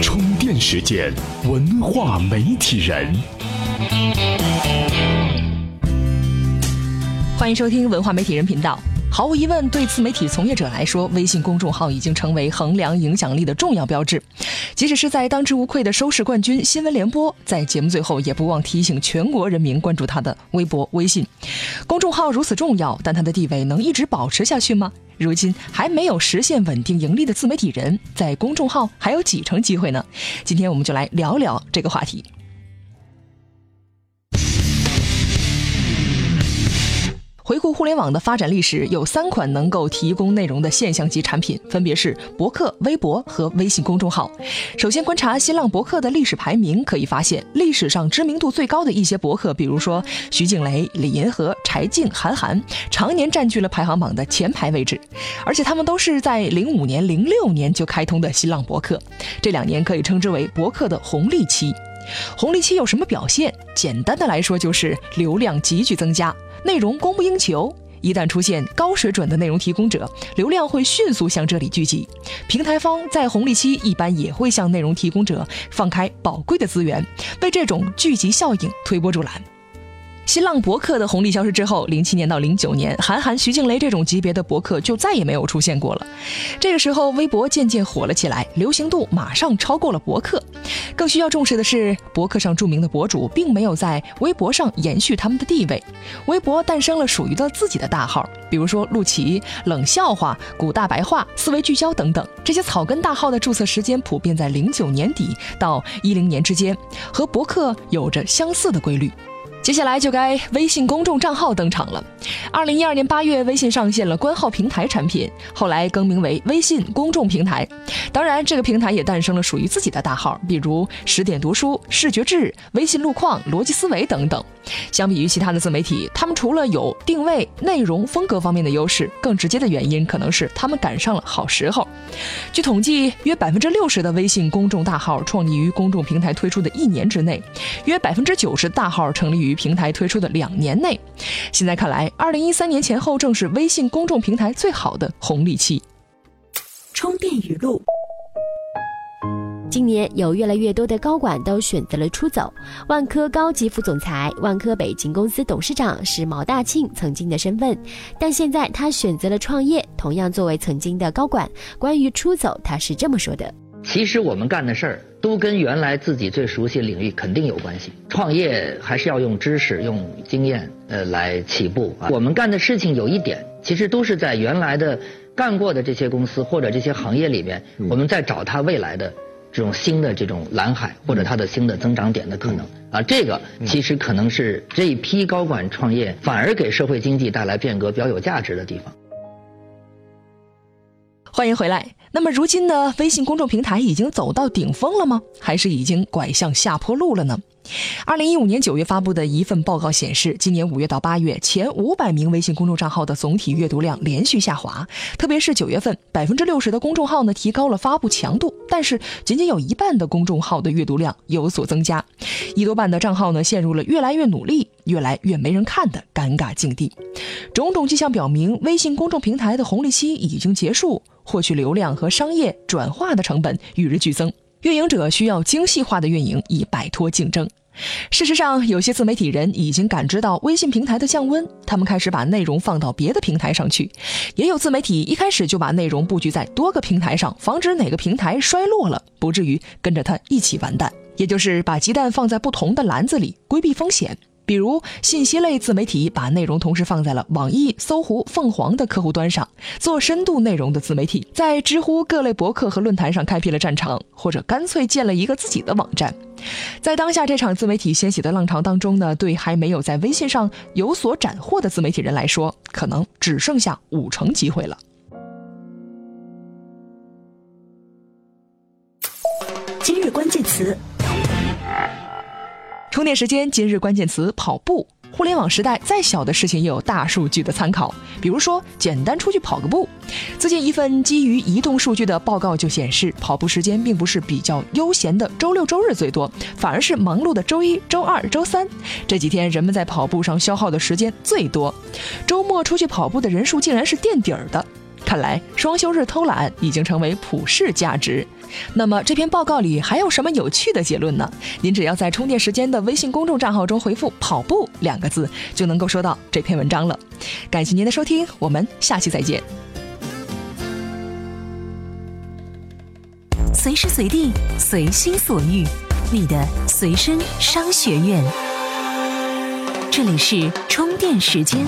充电时间，文化媒体人。欢迎收听文化媒体人频道。毫无疑问，对自媒体从业者来说，微信公众号已经成为衡量影响力的重要标志。即使是在当之无愧的收视冠军新闻联播，在节目最后也不忘提醒全国人民关注他的微博、微信公众号如此重要，但它的地位能一直保持下去吗？如今还没有实现稳定盈利的自媒体人，在公众号还有几成机会呢？今天我们就来聊聊这个话题。回顾互联网的发展历史，有三款能够提供内容的现象级产品，分别是博客、微博和微信公众号。首先观察新浪博客的历史排名，可以发现历史上知名度最高的一些博客，比如说徐静蕾、李银河、柴静、韩寒，常年占据了排行榜的前排位置。而且他们都是在零五年、零六年就开通的新浪博客，这两年可以称之为博客的红利期。红利期有什么表现？简单的来说，就是流量急剧增加。内容供不应求，一旦出现高水准的内容提供者，流量会迅速向这里聚集。平台方在红利期一般也会向内容提供者放开宝贵的资源，为这种聚集效应推波助澜。新浪博客的红利消失之后，零七年到零九年，韩寒、徐静蕾这种级别的博客就再也没有出现过了。这个时候，微博渐渐火了起来，流行度马上超过了博客。更需要重视的是，博客上著名的博主并没有在微博上延续他们的地位，微博诞生了属于了自己的大号，比如说陆琪、冷笑话、古大白话、思维聚焦等等。这些草根大号的注册时间普遍在零九年底到一零年之间，和博客有着相似的规律。接下来就该微信公众账号登场了。二零一二年八月，微信上线了官号平台产品，后来更名为微信公众平台。当然，这个平台也诞生了属于自己的大号，比如十点读书、视觉志、微信路况、逻辑思维等等。相比于其他的自媒体，他们除了有定位、内容、风格方面的优势，更直接的原因可能是他们赶上了好时候。据统计，约百分之六十的微信公众大号创立于公众平台推出的一年之内，约百分之九十大号成立于。平台推出的两年内，现在看来，二零一三年前后正是微信公众平台最好的红利期。充电语录：今年有越来越多的高管都选择了出走。万科高级副总裁、万科北京公司董事长是毛大庆曾经的身份，但现在他选择了创业。同样作为曾经的高管，关于出走，他是这么说的。其实我们干的事儿都跟原来自己最熟悉的领域肯定有关系。创业还是要用知识、用经验，呃，来起步啊。我们干的事情有一点，其实都是在原来的干过的这些公司或者这些行业里面，我们在找它未来的这种新的这种蓝海或者它的新的增长点的可能啊。这个其实可能是这一批高管创业反而给社会经济带来变革比较有价值的地方。欢迎回来。那么，如今呢微信公众平台已经走到顶峰了吗？还是已经拐向下坡路了呢？二零一五年九月发布的一份报告显示，今年五月到八月，前五百名微信公众账号的总体阅读量连续下滑。特别是九月份，百分之六十的公众号呢提高了发布强度，但是仅仅有一半的公众号的阅读量有所增加，一多半的账号呢陷入了越来越努力、越来越没人看的尴尬境地。种种迹象表明，微信公众平台的红利期已经结束。获取流量和商业转化的成本与日俱增，运营者需要精细化的运营以摆脱竞争。事实上，有些自媒体人已经感知到微信平台的降温，他们开始把内容放到别的平台上去。也有自媒体一开始就把内容布局在多个平台上，防止哪个平台衰落了，不至于跟着它一起完蛋。也就是把鸡蛋放在不同的篮子里，规避风险。比如，信息类自媒体把内容同时放在了网易、搜狐、凤凰的客户端上，做深度内容的自媒体在知乎各类博客和论坛上开辟了战场，或者干脆建了一个自己的网站。在当下这场自媒体掀起的浪潮当中呢，对还没有在微信上有所斩获的自媒体人来说，可能只剩下五成机会了。今日关键词。充电时间，今日关键词：跑步。互联网时代，再小的事情也有大数据的参考。比如说，简单出去跑个步。最近一份基于移动数据的报告就显示，跑步时间并不是比较悠闲的周六周日最多，反而是忙碌的周一周二周三这几天，人们在跑步上消耗的时间最多。周末出去跑步的人数竟然是垫底儿的。看来双休日偷懒已经成为普世价值。那么这篇报告里还有什么有趣的结论呢？您只要在充电时间的微信公众账号中回复“跑步”两个字，就能够收到这篇文章了。感谢您的收听，我们下期再见。随时随地，随心所欲，你的随身商学院。这里是充电时间。